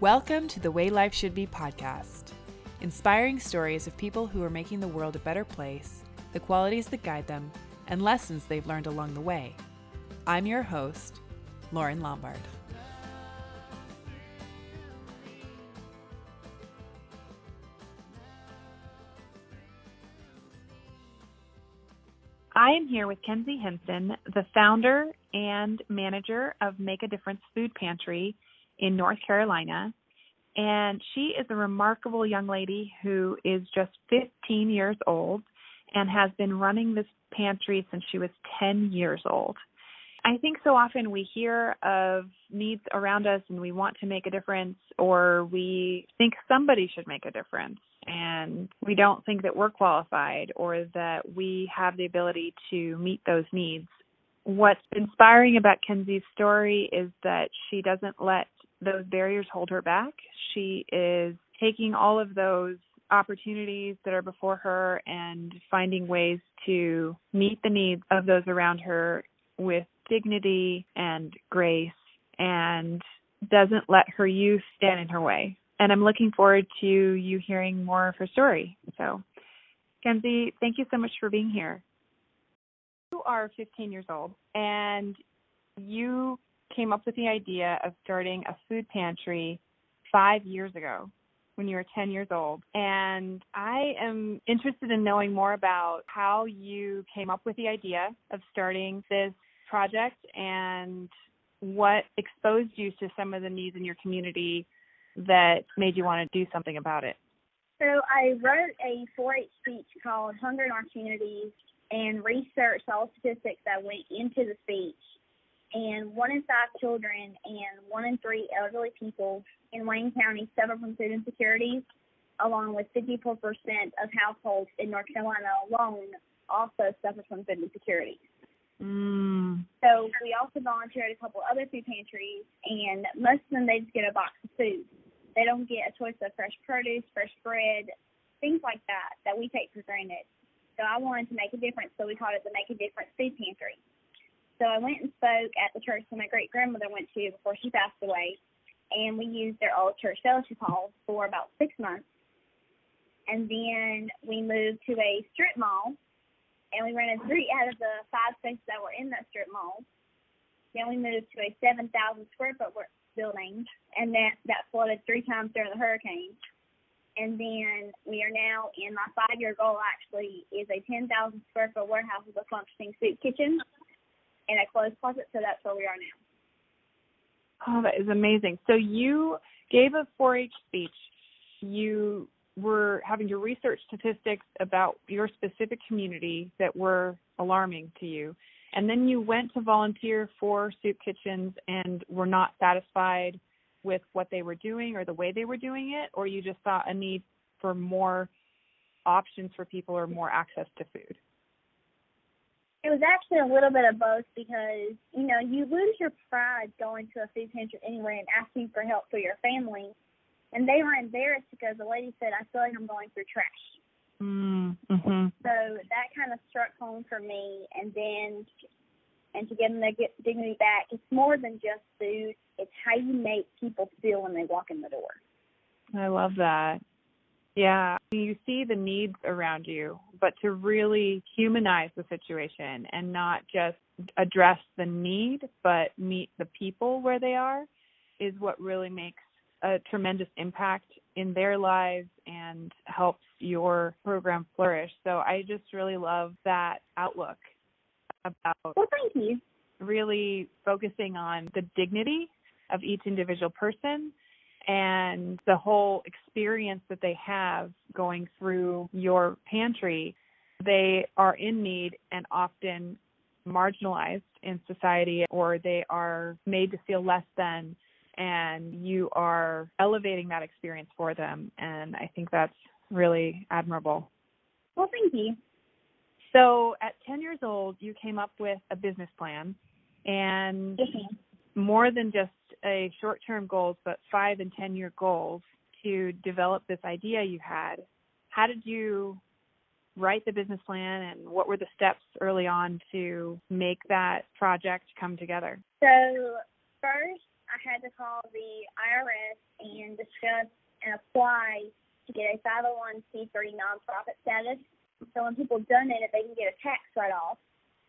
Welcome to the Way Life Should Be podcast. Inspiring stories of people who are making the world a better place, the qualities that guide them, and lessons they've learned along the way. I'm your host, Lauren Lombard. I am here with Kenzie Hinson, the founder and manager of Make a Difference Food Pantry in North Carolina. And she is a remarkable young lady who is just 15 years old and has been running this pantry since she was 10 years old. I think so often we hear of needs around us and we want to make a difference, or we think somebody should make a difference, and we don't think that we're qualified or that we have the ability to meet those needs. What's inspiring about Kenzie's story is that she doesn't let those barriers hold her back. She is taking all of those opportunities that are before her and finding ways to meet the needs of those around her with dignity and grace and doesn't let her youth stand in her way. And I'm looking forward to you hearing more of her story. So, Kenzie, thank you so much for being here. You are 15 years old and you came up with the idea of starting a food pantry five years ago when you were 10 years old. And I am interested in knowing more about how you came up with the idea of starting this project and what exposed you to some of the needs in your community that made you want to do something about it. So I wrote a 4-H speech called Hunger in Our Communities and researched all statistics that went into the speech. And one in five children and one in three elderly people in Wayne County suffer from food insecurities, along with 54% of households in North Carolina alone also suffer from food insecurities. Mm. So we also volunteer at a couple other food pantries, and most of them they just get a box of food. They don't get a choice of fresh produce, fresh bread, things like that that we take for granted. So I wanted to make a difference, so we called it the Make a Difference Food Pantry. So I went and spoke at the church that my great grandmother went to before she passed away, and we used their old church fellowship hall for about six months. And then we moved to a strip mall and we rented three out of the five spaces that were in that strip mall. Then we moved to a 7,000 square foot building, and that that flooded three times during the hurricane. And then we are now in my five year goal actually is a 10,000 square foot warehouse with a functioning soup kitchen and a clothes closet. So that's where we are now. Oh, that is amazing. So you gave a 4-H speech. You were having to research statistics about your specific community that were alarming to you. And then you went to volunteer for soup kitchens and were not satisfied with what they were doing or the way they were doing it, or you just saw a need for more options for people or more access to food? It was actually a little bit of both because, you know, you lose your pride going to a food pantry anyway and asking for help for your family and they were embarrassed because the lady said, "I feel like I'm going through trash." Mm-hmm. So that kind of struck home for me, and then and to get them get dignity back, it's more than just food. It's how you make people feel when they walk in the door. I love that. Yeah, you see the needs around you, but to really humanize the situation and not just address the need, but meet the people where they are is what really makes a tremendous impact in their lives and helps your program flourish. So I just really love that outlook about well, thank you. really focusing on the dignity of each individual person and the whole experience that they have going through your pantry. They are in need and often marginalized in society or they are made to feel less than and you are elevating that experience for them. And I think that's really admirable. Well, thank you. So at 10 years old, you came up with a business plan and mm-hmm. more than just a short term goals, but five and 10 year goals to develop this idea you had. How did you write the business plan and what were the steps early on to make that project come together? So, first, I had to call the IRS and discuss and apply to get a 501c3 nonprofit status. So when people donate it, they can get a tax write-off.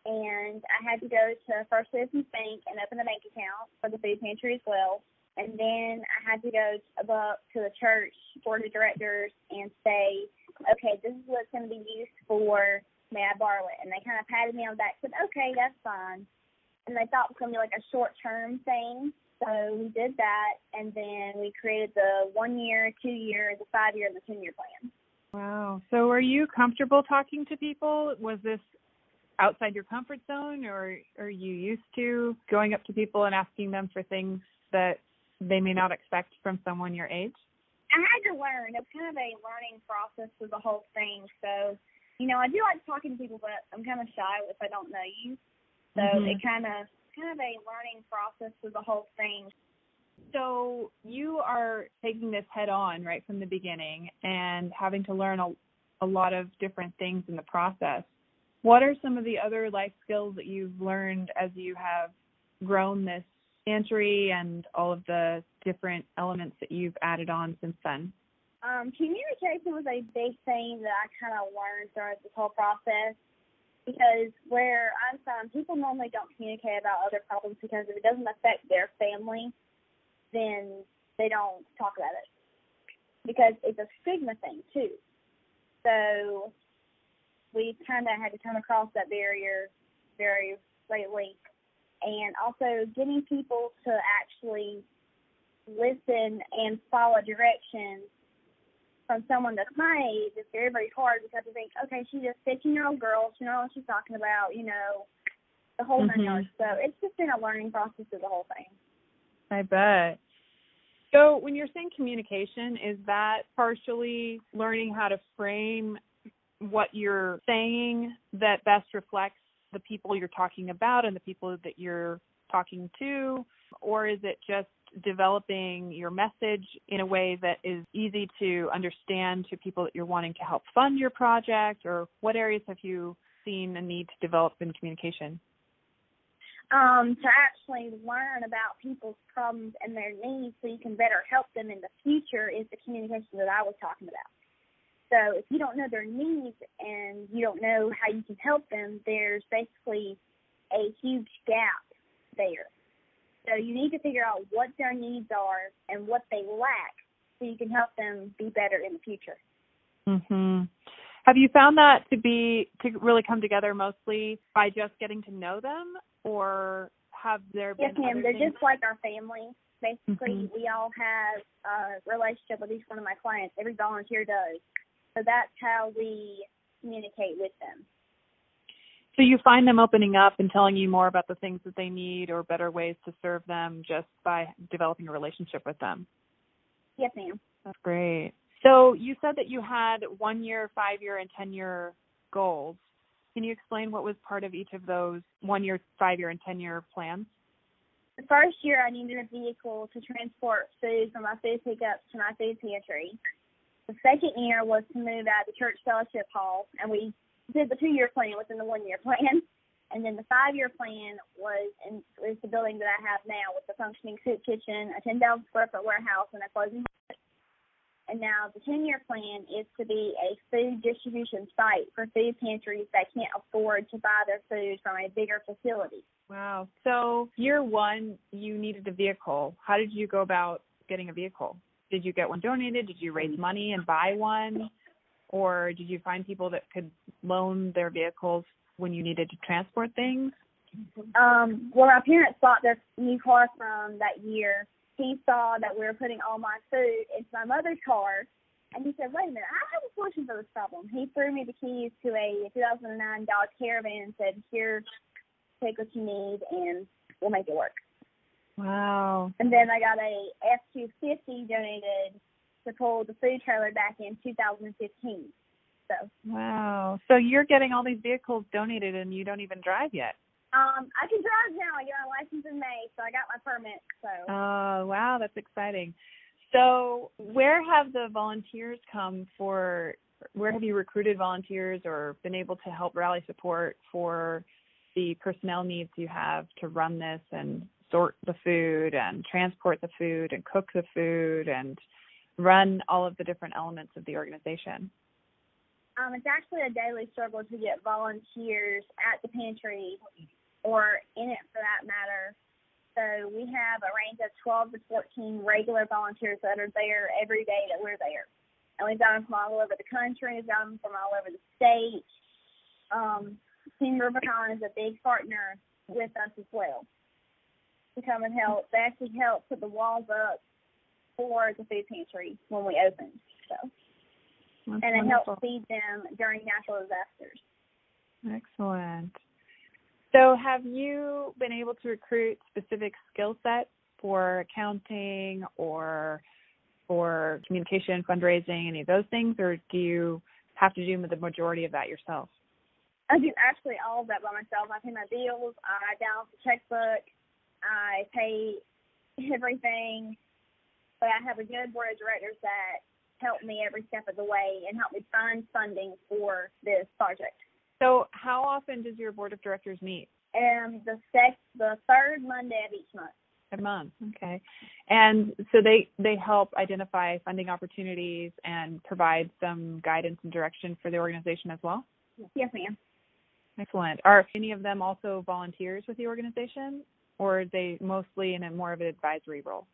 And I had to go to First Citizens Bank and open a bank account for the food pantry as well. And then I had to go up to the church board of directors and say, okay, this is what's going to be used for. May I borrow it? And they kind of patted me on the back, and said, okay, that's fine. And they thought it was going to be like a short-term thing. So we did that, and then we created the one year, two year, the five year, and the ten year plan. Wow. So are you comfortable talking to people? Was this outside your comfort zone, or are you used to going up to people and asking them for things that they may not expect from someone your age? I had to learn. It's kind of a learning process for the whole thing. So, you know, I do like talking to people, but I'm kind of shy if I don't know you. So mm-hmm. it kind of kind of a learning process for the whole thing. So you are taking this head on right from the beginning and having to learn a, a lot of different things in the process. What are some of the other life skills that you've learned as you have grown this pantry and all of the different elements that you've added on since then? Um, communication was a big thing that I kind of learned throughout this whole process because where I'm from, people normally don't communicate about other problems because if it doesn't affect their family, then they don't talk about it because it's a stigma thing too. So we kind of had to come across that barrier very lately, and also getting people to actually listen and follow directions from someone that's my age is very, very hard because I think, okay, she's a 15 year old girl. She knows what she's talking about, you know, the whole mm-hmm. nine yards. So it's just been a learning process of the whole thing. I bet. So when you're saying communication, is that partially learning how to frame what you're saying that best reflects the people you're talking about and the people that you're talking to? Or is it just developing your message in a way that is easy to understand to people that you're wanting to help fund your project or what areas have you seen a need to develop in communication um, to actually learn about people's problems and their needs so you can better help them in the future is the communication that I was talking about. So if you don't know their needs and you don't know how you can help them, there's basically a huge gap there. So you need to figure out what their needs are and what they lack so you can help them be better in the future. Mhm. Have you found that to be to really come together mostly by just getting to know them or have there been Yes, ma'am. They're things? just like our family. Basically, mm-hmm. we all have a relationship with each one of my clients. Every volunteer does. So that's how we communicate with them. So you find them opening up and telling you more about the things that they need or better ways to serve them just by developing a relationship with them. Yes, ma'am. That's great. So you said that you had one year, five year, and ten year goals. Can you explain what was part of each of those one year, five year, and ten year plans? The first year, I needed a vehicle to transport food from my food pickups to my food pantry. The second year was to move out of the church fellowship hall, and we did the two year plan within the one year plan. And then the five year plan was in was the building that I have now with the functioning soup kitchen, a ten thousand square foot warehouse and a clothing and now the 10 year plan is to be a food distribution site for food pantries that can't afford to buy their food from a bigger facility. Wow. So, year one, you needed a vehicle. How did you go about getting a vehicle? Did you get one donated? Did you raise money and buy one? or did you find people that could loan their vehicles when you needed to transport things? Um, well, our parents bought their new car from that year. He saw that we were putting all my food into my mother's car, and he said, "Wait a minute, I have a solution for this problem." He threw me the keys to a 2009 Dodge Caravan and said, "Here, take what you need, and we'll make it work." Wow. And then I got a F250 donated to pull the food trailer back in 2015. So. Wow. So you're getting all these vehicles donated and you don't even drive yet. Um, I can drive now. I get my license in May, so I got my permit. So. Oh wow, that's exciting. So where have the volunteers come for? Where have you recruited volunteers or been able to help rally support for the personnel needs you have to run this and sort the food and transport the food and cook the food and run all of the different elements of the organization? Um, it's actually a daily struggle to get volunteers at the pantry or in it for that matter. So we have a range of 12 to 14 regular volunteers that are there every day that we're there. And we've got them from all over the country, we've got them from all over the state. Um, Team Rubicon is a big partner with us as well to come and help. They actually help put the walls up for the food pantry when we opened. So That's and it wonderful. helps feed them during natural disasters. Excellent. So, have you been able to recruit specific skill sets for accounting or for communication, fundraising, any of those things, or do you have to do the majority of that yourself? I do actually all of that by myself. I pay my bills, I balance the checkbook, I pay everything. But I have a good board of directors that help me every step of the way and help me find funding for this project. So, how often does your board of directors meet? And the sec the third Monday of each month. A month. Okay. And so they they help identify funding opportunities and provide some guidance and direction for the organization as well. Yes, ma'am. Excellent. Are any of them also volunteers with the organization, or are they mostly in a more of an advisory role?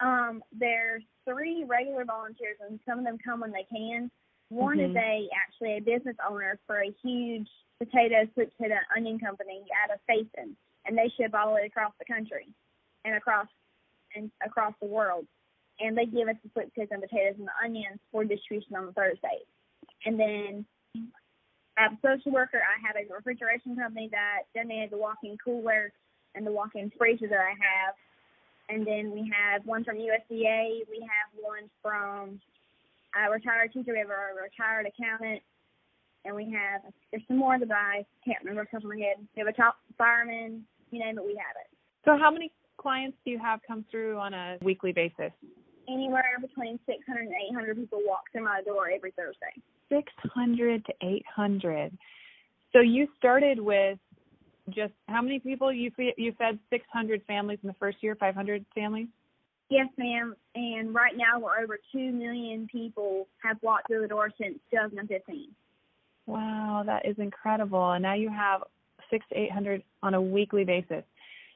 Um, there's three regular volunteers, and some of them come when they can. One Mhm. is a actually a business owner for a huge potato, sweet potato, onion company out of Faison, and they ship all the way across the country and across and across the world. And they give us the sweet potatoes and potatoes and the onions for distribution on the Thursdays. And then I'm a social worker. I have a refrigeration company that donated the walk-in cooler and the walk-in freezer that I have and then we have one from USDA. We have one from a retired teacher. We have a retired accountant, and we have there's some more that I can't remember off the top of my head. We have a top fireman. You name it, we have it. So, how many clients do you have come through on a weekly basis? Anywhere between 600 and 800 people walk through my door every Thursday. 600 to 800. So, you started with just how many people you fe- you fed 600 families in the first year, 500 families? Yes, ma'am. And right now we're over two million people have walked through the door since 2015. Wow, that is incredible. And now you have six to eight hundred on a weekly basis.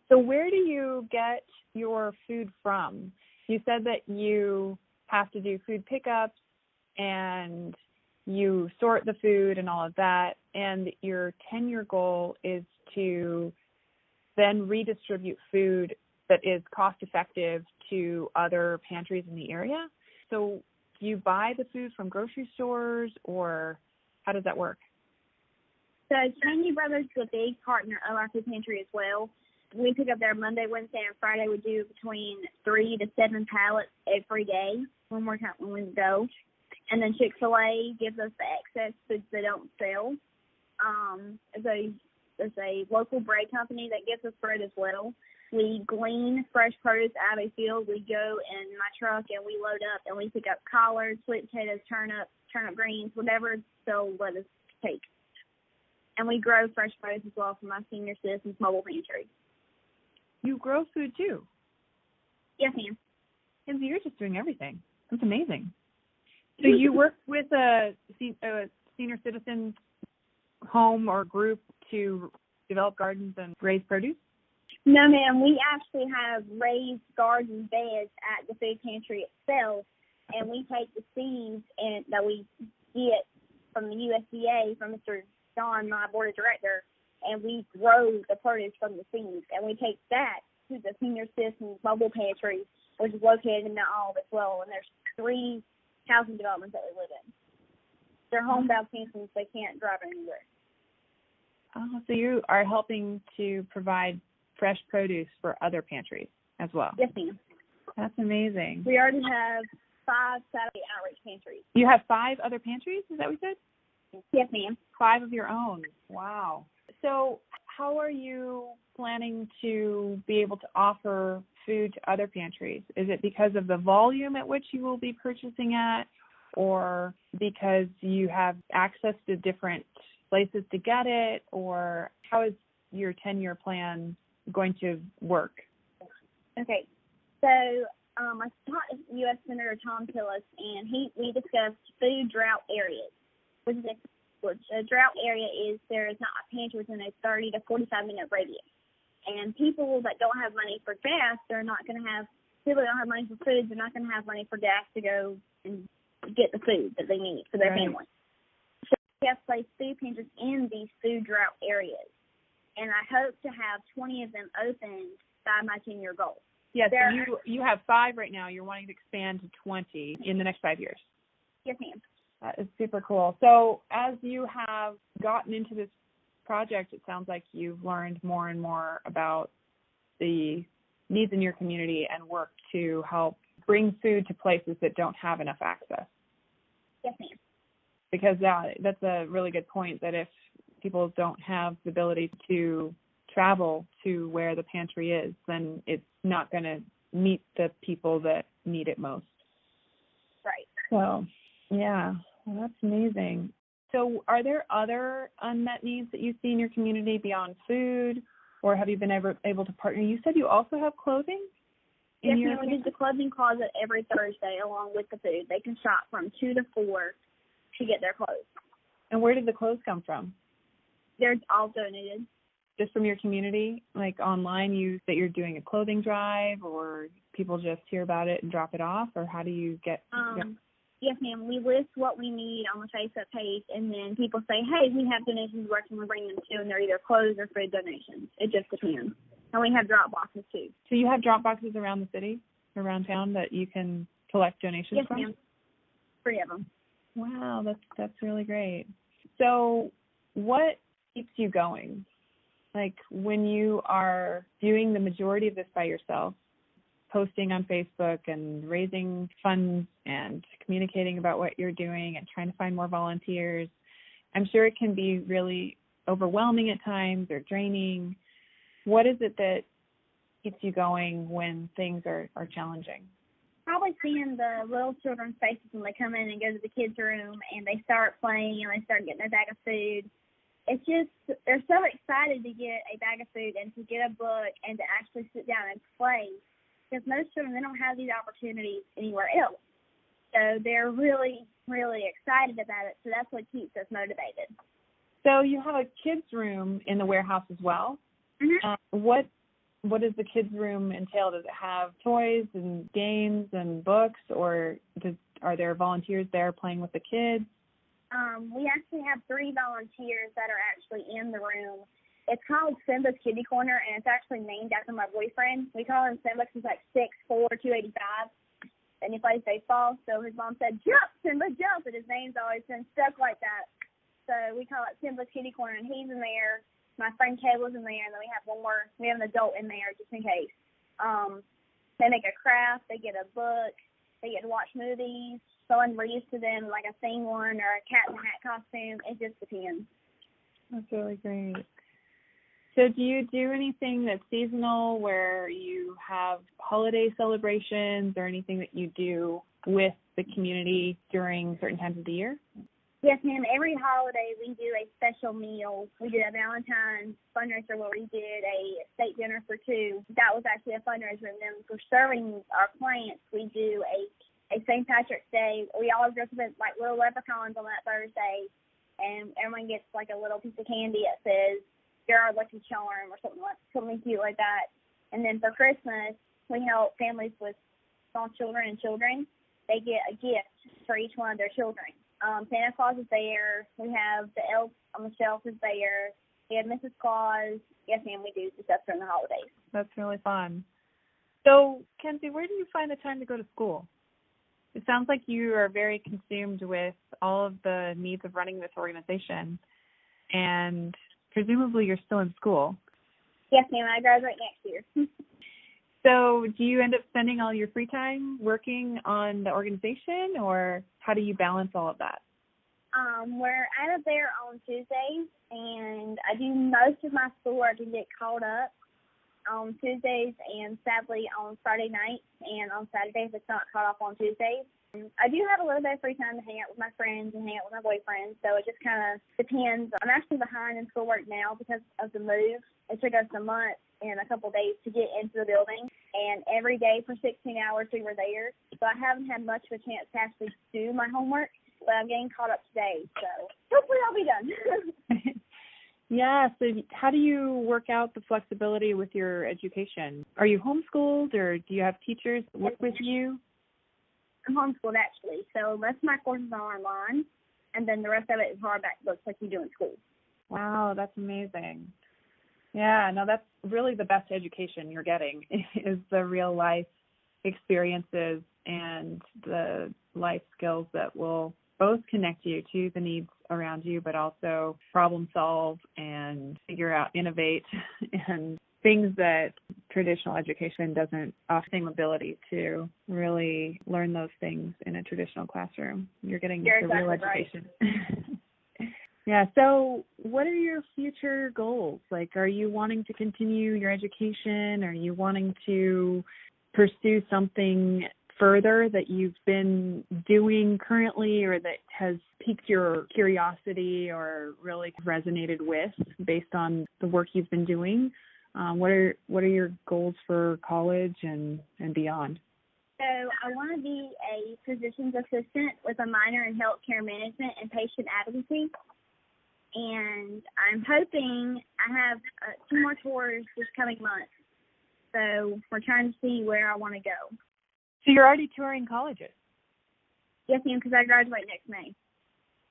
So where do you get your food from? You said that you have to do food pickups and you sort the food and all of that and your 10 year goal is to then redistribute food that is cost effective to other pantries in the area. So do you buy the food from grocery stores or how does that work? So Candy Brothers is a big partner of our food pantry as well. We pick up there Monday, Wednesday, and Friday. We do between three to seven pallets every day when we're when we go. And then Chick Fil A gives us the excess foods they don't sell. Um, there's there's a local bread company that gets us bread as well. We glean fresh produce out of a field. We go in my truck and we load up and we pick up collards, sweet potatoes, turnips, turnip greens, whatever they'll let us take and we grow fresh produce as well for my senior citizens mobile pantry. You grow food too. Yes, ma'am. And so you're just doing everything. That's amazing. So you work with a, a uh, senior citizen home or group to develop gardens and raise produce? No, ma'am. We actually have raised garden beds at the food pantry itself, and we take the seeds and that we get from the USDA from Mr. John, my board of director, and we grow the produce from the seeds, and we take that to the senior citizens mobile pantry, which is located in Mount Olive as well. And there's three housing developments that we live in. They're homebound pensions; they can't drive anywhere. Oh, so you are helping to provide fresh produce for other pantries as well. Yes, ma'am. That's amazing. We already have five Saturday outreach pantries. You have five other pantries, is that what you said? Yes, ma'am. Five of your own. Wow. So, how are you planning to be able to offer food to other pantries? Is it because of the volume at which you will be purchasing at, or because you have access to different places to get it, or how is your 10 year plan going to work? Okay, so um, I talked U.S. Senator Thom Tillis, and he we discussed food drought areas, which is a, which a drought area is there is not a pantry within a 30 to 45 minute radius, and people that don't have money for gas, they're not going to have people that don't have money for food, they're not going to have money for gas to go and get the food that they need for their Right. family. So we have placed food pantries in these food drought areas, and I hope to have 20 of them opened by my 10 year goal. Yes, There- you you have five right now. You're wanting to expand to 20 in the next five years. Yes, ma'am. That is super cool. So as you have gotten into this project, it sounds like you've learned more and more about the needs in your community and work to help bring food to places that don't have enough access. Yes, ma'am. Because that that's a really good point that if people don't have the ability to travel to where the pantry is, then it's not going to meet the people that need it most. Right. So, yeah, well, that's amazing. So, are there other unmet needs that you see in your community beyond food, or have you been ever able to partner? You said you also have clothing. Yes, your ma'am. The clothing closet every Thursday along with the food. They can shop from two to four to get their clothes. and where did the clothes come from? They're all donated. Just from your community, like online, you that you're doing a clothing drive, or people just hear about it and drop it off, or how do you get? Um, yes, ma'am. We list what we need on the Facebook page, and then people say, "Hey, we have donations. Where can we bring them to?" And they're either clothes or food donations. It just depends. And we have drop boxes too. So you have drop boxes around the city, around town that you can collect donations Yes, from. ma'am. Three of them. Wow, that's that's really great. So, what keeps you going? Like when you are doing the majority of this by yourself, posting on Facebook and raising funds and communicating about what you're doing and trying to find more volunteers. I'm sure it can be really overwhelming at times or draining. What is it that keeps you going when things are are challenging? Probably seeing the little children's faces when they come in and go to the kids' room and they start playing and they start getting their bag of food. It's just they're so excited to get a bag of food and to get a book and to actually sit down and play. Because most children they don't have these opportunities anywhere else. So they're really, really excited about it. So that's what keeps us motivated. So you have a kids room in the warehouse as well. Mm-hmm. Uh, what what does the kids room entail? Does it have toys and games and books, or does are there volunteers there playing with the kids? Um, we actually have three volunteers that are actually in the room. It's called Simba's Kitty Corner, and it's actually named after my boyfriend. We call him Simba he's like six four, two eighty five, and he plays baseball. So his mom said, "Jump, Simba, jump!" and his name's always been stuck like that. So we call it Simba's Kitty Corner, and he's in there. My friend Kayla's in there, and then we have one more. We have an adult in there just in case. Um, they make a craft. They get a book. They get to watch movies. Someone reads to them like a thing one or a cat in the hat costume. It just depends. That's really great. So do you do anything that's seasonal where you have holiday celebrations or anything that you do with the community during certain times of the year? Yes, ma'am. Every holiday we do a special meal. We did a Valentine's fundraiser where we did a steak dinner for two. That was actually a fundraiser. And then for serving our clients, we do a a St. Patrick's Day. We always dress up like little leprechauns on that Thursday, and everyone gets like a little piece of candy that says "You're our lucky charm" or something like something cute like that. And then for Christmas, we help families with small children and children. They get a gift for each one of their children. Um, Santa Claus is there. We have the elf on the shelf is there. We have Mrs. Claus. Yes, ma'am, we do stuff during the holidays. That's really fun. So, Kenzie, where do you find the time to go to school? It sounds like you are very consumed with all of the needs of running this organization, and presumably you're still in school. Yes, ma'am, I graduate next year. So, do you end up spending all your free time working on the organization, or how do you balance all of that? um, we're out of there on Tuesdays, and I do most of my schoolwork and get caught up on Tuesdays and sadly on Friday nights and on Saturdays it's not caught up on Tuesdays. I do have a little bit of free time to hang out with my friends and hang out with my boyfriend, so it just kind of depends. I'm actually behind in schoolwork now because of the move. It took us a month and a couple days to get into the building, and every day for 16 hours we were there. So I haven't had much of a chance to actually do my homework, but I'm getting caught up today. So hopefully I'll be done. yeah. So how do you work out the flexibility with your education? Are you homeschooled or do you have teachers that work with you? I'm homeschooled actually. So most of my courses are online, and then the rest of it is hardback books like you do in school. Wow, that's amazing. Yeah, no, that's really the best education you're getting is the real life experiences and the life skills that will both connect you to the needs around you, but also problem solve and figure out, innovate, and things that traditional education doesn't offer the ability to really learn those things in a traditional classroom. You're getting You're the exactly real education. Right. yeah. So, what are your future goals? Like, are you wanting to continue your education? Are you wanting to pursue something further that you've been doing currently or that has piqued your curiosity or really resonated with based on the work you've been doing? Um, what are what are your goals for college and and beyond? So I want to be a physician's assistant with a minor in healthcare management and patient advocacy. And I'm hoping I have uh, two more tours this coming month. So we're trying to see where I want to go. So you're already touring colleges? Yes, ma'am, because I graduate next May.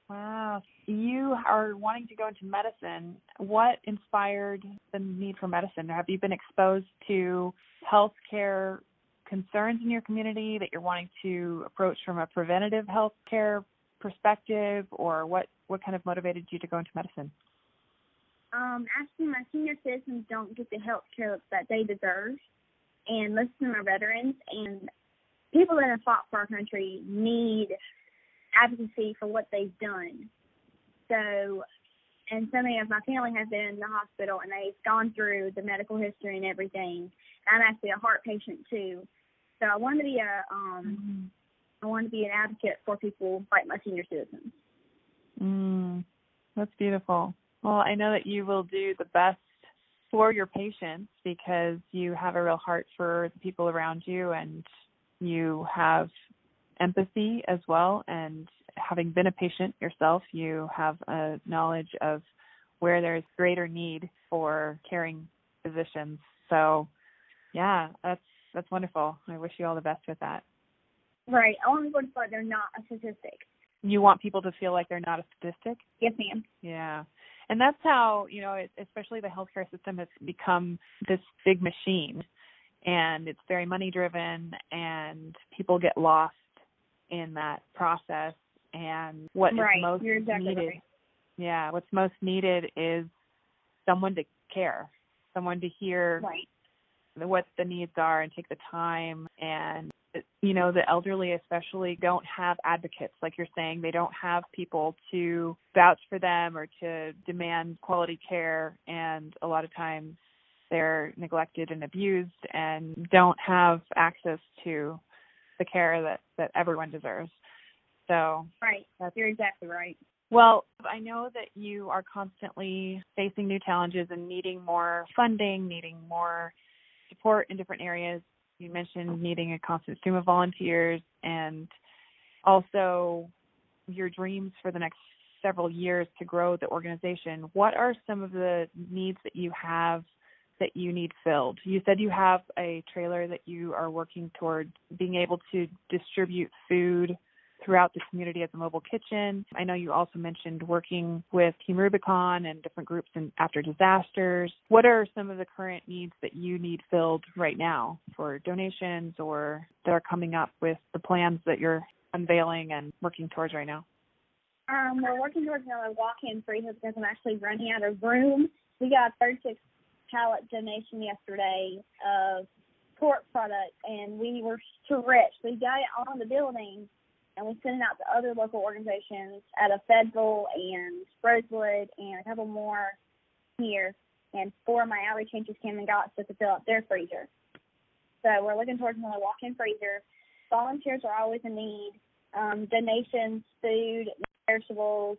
Wow. You are wanting to go into medicine. What inspired the need for medicine? Have you been exposed to healthcare concerns in your community that you're wanting to approach from a preventative healthcare perspective or what what kind of motivated you to go into medicine? Um, actually my senior citizens don't get the health care that they deserve and most of them are veterans and people that have fought for our country need advocacy for what they've done. So, and so many of my family has been in the hospital and they've gone through the medical history and everything. I'm actually a heart patient too, so I want to be a um, mm-hmm. I want to be an advocate for people like my senior citizens. Mm, that's beautiful. Well, I know that you will do the best for your patients because you have a real heart for the people around you and you have empathy as well and having been a patient yourself you have a knowledge of where there's greater need for caring physicians so yeah that's that's wonderful i wish you all the best with that right i want to like they're not a statistic you want people to feel like they're not a statistic yes ma'am yeah and that's how you know especially the healthcare system has become this big machine and it's very money driven and people get lost in that process and what right. is most exactly needed right. yeah what's most needed is someone to care someone to hear right. what the needs are and take the time and you know the elderly especially don't have advocates like you're saying they don't have people to vouch for them or to demand quality care and a lot of times they're neglected and abused and don't have access to the care that that everyone deserves. So right, you're exactly right. Well, I know that you are constantly facing new challenges and needing more funding, needing more support in different areas. You mentioned needing a constant stream of volunteers and also your dreams for the next several years to grow the organization. What are some of the needs that you have that you need filled. You said you have a trailer that you are working toward being able to distribute food throughout the community as a mobile kitchen. I know you also mentioned working with Team Rubicon and different groups in, after disasters. What are some of the current needs that you need filled right now for donations or that are coming up with the plans that you're unveiling and working towards right now? Um, we're working towards another walk-in freezer because I'm actually running out of room. We got a 36 pallet donation yesterday of pork products, and we were stretched. We got it on the building, and we sent it out to other local organizations out of Federal and Rosewood and a couple more here. And four of my outreach agents came and got stuff to fill up their freezer. So we're looking towards another walk-in freezer. Volunteers are always in need. Um, donations, food, perishables,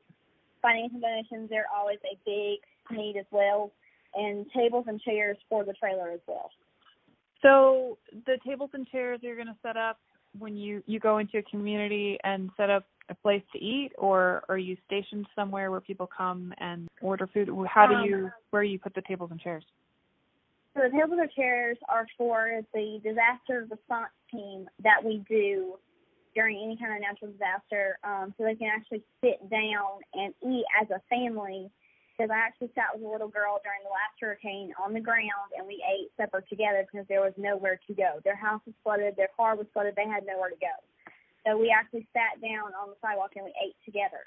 financial donations, they're always a big need as well and tables and chairs for the trailer as well. So the tables and chairs you're going to set up when you you go into a community and set up a place to eat, or are you stationed somewhere where people come and order food? How do you where do you put the tables and chairs? So the tables and chairs are for the disaster response team that we do during any kind of natural disaster, um, so they can actually sit down and eat as a family because I actually sat with a little girl during the last hurricane on the ground and we ate supper together because there was nowhere to go. Their house was flooded, their car was flooded, they had nowhere to go. So we actually sat down on the sidewalk and we ate together.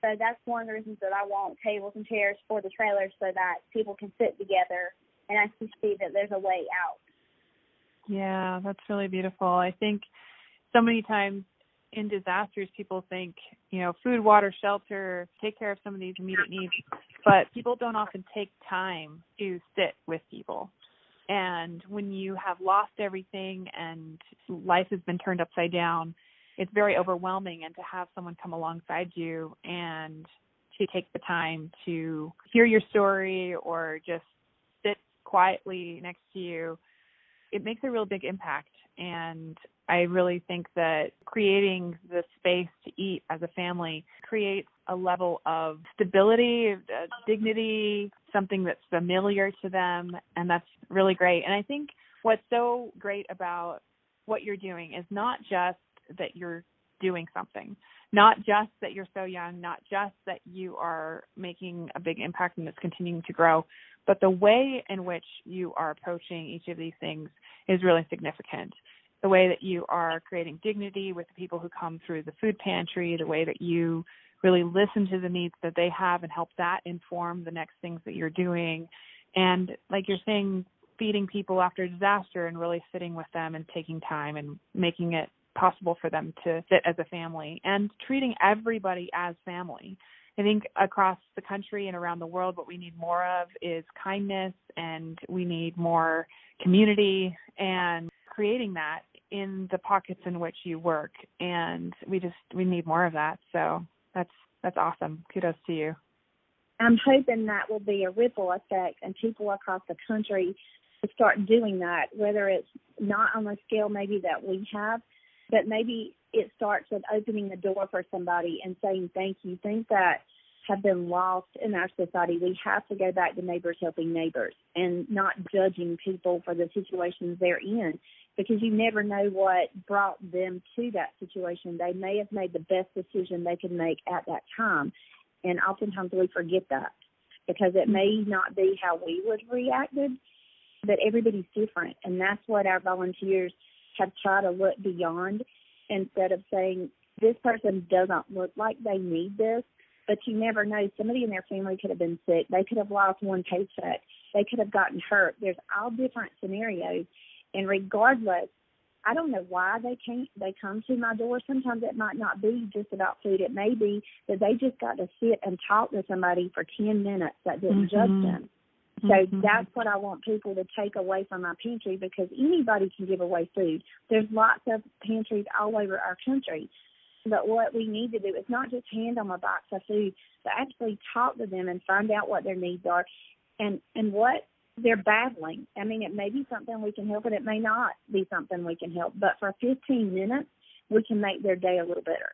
So that's one of the reasons that I want tables and chairs for the trailers so that people can sit together and actually see that there's a way out. Yeah, that's really beautiful. I think so many times in disasters people think, you know, food, water, shelter, take care of some of these immediate needs, but people don't often take time to sit with people. And when you have lost everything and life has been turned upside down, it's very overwhelming and to have someone come alongside you and to take the time to hear your story or just sit quietly next to you, it makes a real big impact. And I really think that creating the space to eat as a family creates a level of stability, uh, dignity, something that's familiar to them, and that's really great. And I think what's so great about what you're doing is not just that you're doing something, not just that you're so young, not just that you are making a big impact and it's continuing to grow, but the way in which you are approaching each of these things is really significant the way that you are creating dignity with the people who come through the food pantry, the way that you really listen to the needs that they have and help that inform the next things that you're doing. And like you're saying, feeding people after disaster and really sitting with them and taking time and making it possible for them to sit as a family and treating everybody as family. I think across the country and around the world, what we need more of is kindness and we need more community and creating that in the pockets in which you work and we just we need more of that. So that's that's awesome. Kudos to you. I'm hoping that will be a ripple effect and people across the country start doing that whether it's not on the scale maybe that we have but maybe it starts with opening the door for somebody and saying thank you. Things that have been lost in our society we have to go back to neighbors helping neighbors and not judging people for the situations they're in because you never know what brought them to that situation. They may have made the best decision they could make at that time. And oftentimes we forget that because it may mm-hmm. not be how we would have reacted, but everybody's different. And that's what our volunteers have tried to look beyond instead of saying, this person doesn't look like they need this, but you never know. Somebody in their family could have been sick. They could have lost one paycheck. They could have gotten hurt. There's all different scenarios. And regardless, I don't know why they can't they come to my door. Sometimes it might not be just about food. It may be that they just got to sit and talk to somebody for ten minutes that didn't mm-hmm. judge them. So mm-hmm. that's what I want people to take away from my pantry because anybody can give away food. There's lots of pantries all over our country. But what we need to do is not just hand them a box of food, but actually talk to them and find out what their needs are and and what they're battling. I mean, it may be something we can help, and it may not be something we can help. But for 15 minutes, we can make their day a little better.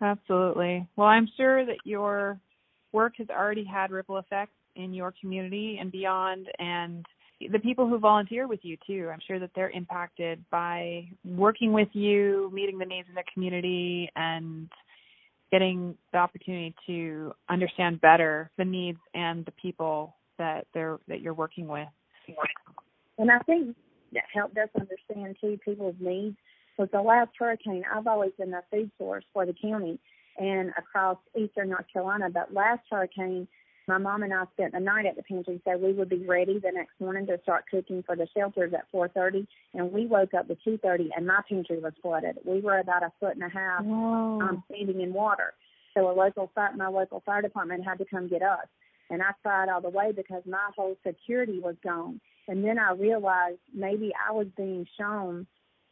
Absolutely. Well, I'm sure that your work has already had ripple effects in your community and beyond, and the people who volunteer with you too. I'm sure that they're impacted by working with you, meeting the needs in their community, and getting the opportunity to understand better the needs and the people that they're that you're working with. And I think that helped us understand too people's needs. Was the last hurricane, I've always been a food source for the county and across eastern North Carolina. But last hurricane, my mom and I spent the night at the pantry, so we would be ready the next morning to start cooking for the shelters at 4:30. And we woke up at 2:30, and my pantry was flooded. We were about a foot and a half um, standing in water. So a local fire, my local fire department had to come get us. And I cried all the way because my whole security was gone. And then I realized maybe I was being shown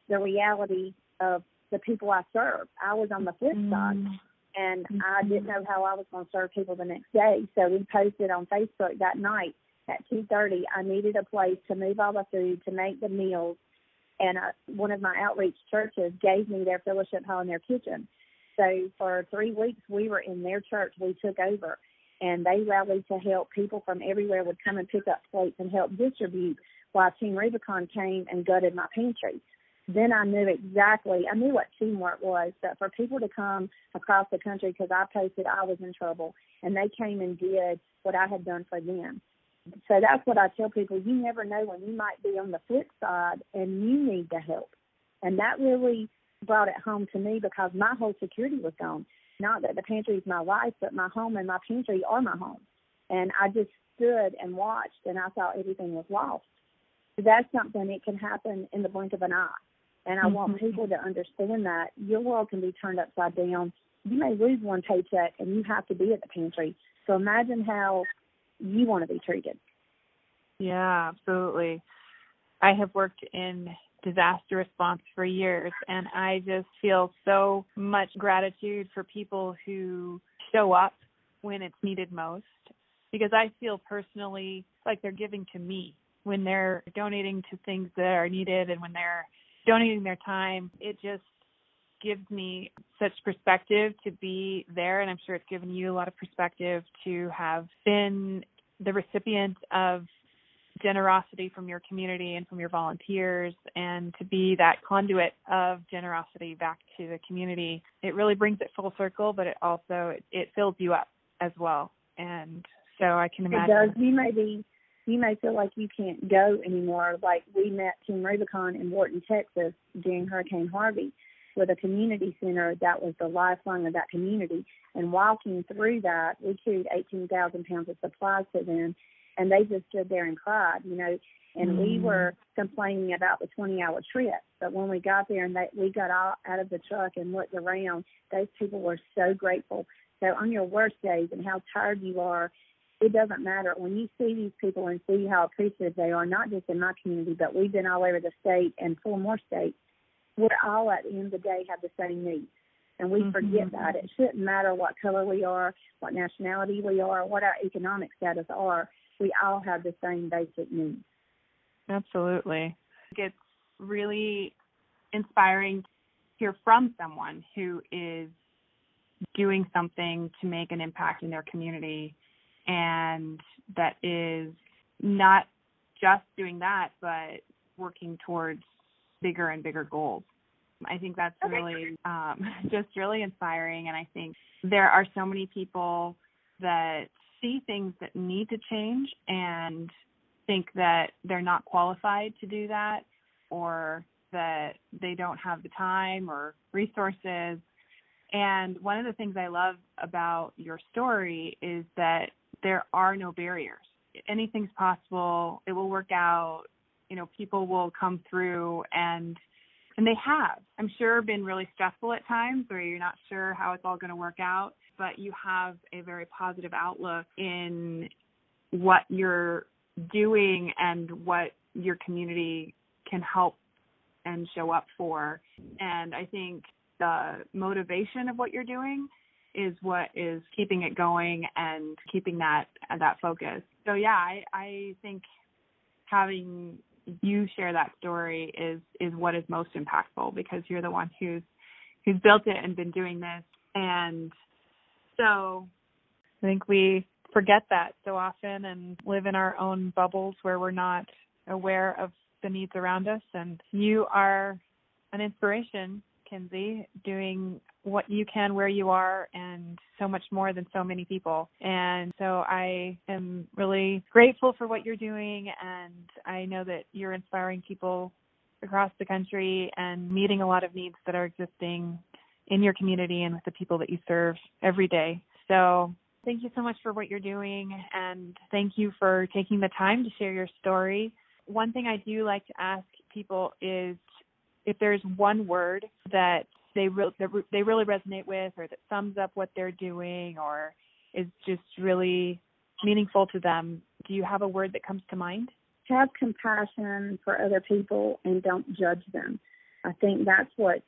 the reality of the people I serve. I was on the flip mm. side and mm-hmm. I didn't know how I was going to serve people the next day. So we posted on Facebook that night at 2:30. I needed a place to move all the food, to make the meals, and uh, one of my outreach churches gave me their fellowship hall and their kitchen. So for three weeks, we were in their church. We took over, and they rallied to help. People from everywhere would come and pick up plates and help distribute, while Team Rubicon came and gutted my pantry. Then I knew exactly, I knew what teamwork was, but for people to come across the country because I posted I was in trouble, and they came and did what I had done for them so that's what I tell people. You never know when you might be on the flip side and you need the help. And that really brought it home to me because my whole security was gone. Not that the pantry is my life, but my home and my pantry are my home. And I just stood and watched and I thought everything was lost. That's something that can happen in the blink of an eye. And I mm-hmm. want people to understand that your world can be turned upside down. You may lose one paycheck and you have to be at the pantry. So imagine how you want to be treated. Yeah, absolutely. I have worked in disaster response for years and I just feel so much gratitude for people who show up when it's needed most because I feel personally like they're giving to me when they're donating to things that are needed and when they're donating their time. It just gives me such perspective to be there and I'm sure it's given you a lot of perspective to have been the recipient of generosity from your community and from your volunteers and to be that conduit of generosity back to the community it really brings it full circle but it also it, fills you up as well. And so i can imagine it does. You may be you may feel like you can't go anymore. Like we met team rubicon in wharton texas during hurricane harvey with a community center that was the lifeline of that community. And walking through that, we carried 18,000 pounds of supplies to them, and they just stood there and cried, you know. And mm. we were complaining about the 20-hour trip, but when we got there and they, we got out, out of the truck and looked around, those people were so grateful. So on your worst days and how tired you are, it doesn't matter when you see these people and see how appreciative they are, not just in my community, but we've been all over the state and four more states we're all at the end of the day have the same needs. And we mm-hmm. forget that. It shouldn't matter what color we are, what nationality we are, what our economic status are. We all have the same basic needs. Absolutely. It's really inspiring to hear from someone who is doing something to make an impact in their community and that is not just doing that but working towards bigger and bigger goals. I think that's okay. really um, just really inspiring. And I think there are so many people that see things that need to change and think that they're not qualified to do that or that they don't have the time or resources. And one of the things I love about your story is that there are no barriers. Anything's possible. It will work out you know people will come through and and they have i'm sure been really stressful at times where you're not sure how it's all going to work out but you have a very positive outlook in what you're doing and what your community can help and show up for. And i think the motivation of what you're doing is what is keeping it going and keeping that that focus. So yeah i i think having you share that story is is what is most impactful because you're the one who's who's built it and been doing this. And so I think we forget that so often and live in our own bubbles where we're not aware of the needs around us and you are an inspiration Kenzie, doing what you can where you are and so much more than so many people. And so I am really grateful for what you're doing and I know that you're inspiring people across the country and meeting a lot of needs that are existing in your community and with the people that you serve every day. So thank you so much for what you're doing and thank you for taking the time to share your story. One thing I do like to ask people is if there's one word that they re- they really resonate with or that sums up what they're doing or is just really meaningful to them, do you have a word that comes to mind? Have compassion for other people and don't judge them. I think that's what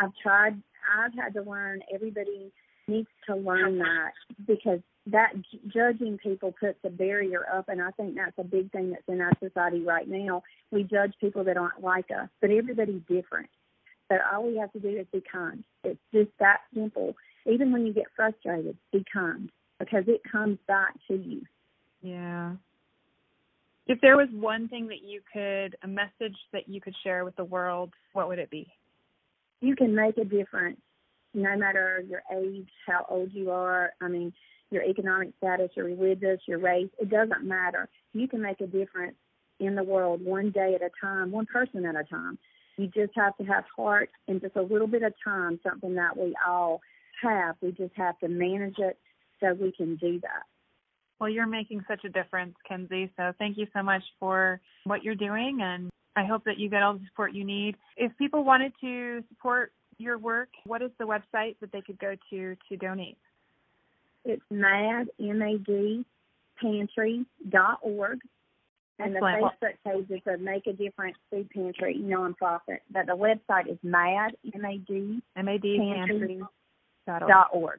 I've tried. I've had to learn. Everybody needs to learn that because that judging people puts a barrier up, and I think that's a big thing that's in our society right now. We judge people that aren't like us, but everybody's different. So all we have to do is be kind. It's just that simple. Even when you get frustrated, be kind because it comes back to you. Yeah. If there was one thing that you could, a message that you could share with the world, what would it be? You can make a difference no matter your age, how old you are. I mean, your economic status, your religious, your race, it doesn't matter. You can make a difference in the world one day at a time, one person at a time. You just have to have heart and just a little bit of time, something that we all have. We just have to manage it so we can do that. Well, you're making such a difference, Kenzie. So thank you so much for what you're doing. And I hope that you get all the support you need. If people wanted to support your work, what is the website that they could go to to donate? It's MAD, M-A-D, pantry.org. And the Excellent. Facebook page is a Make a Difference Food Pantry nonprofit. But the website is MAD, M-A-D, MAD Pantry. dot org.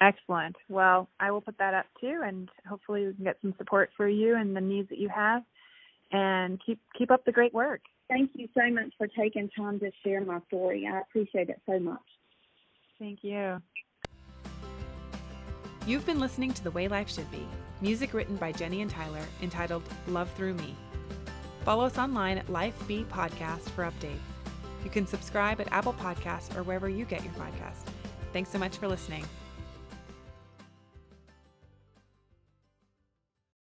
Excellent. Well, I will put that up too, and hopefully we can get some support for you and the needs that you have. And keep keep up the great work. Thank you so much for taking time to share my story. I appreciate it so much. Thank you. You've been listening to The Way Life Should Be, music written by Jenny and Tyler, entitled Love Through Me. Follow us online at Life Be Podcast for updates. You can subscribe at Apple Podcasts or wherever you get your podcast. Thanks so much for listening.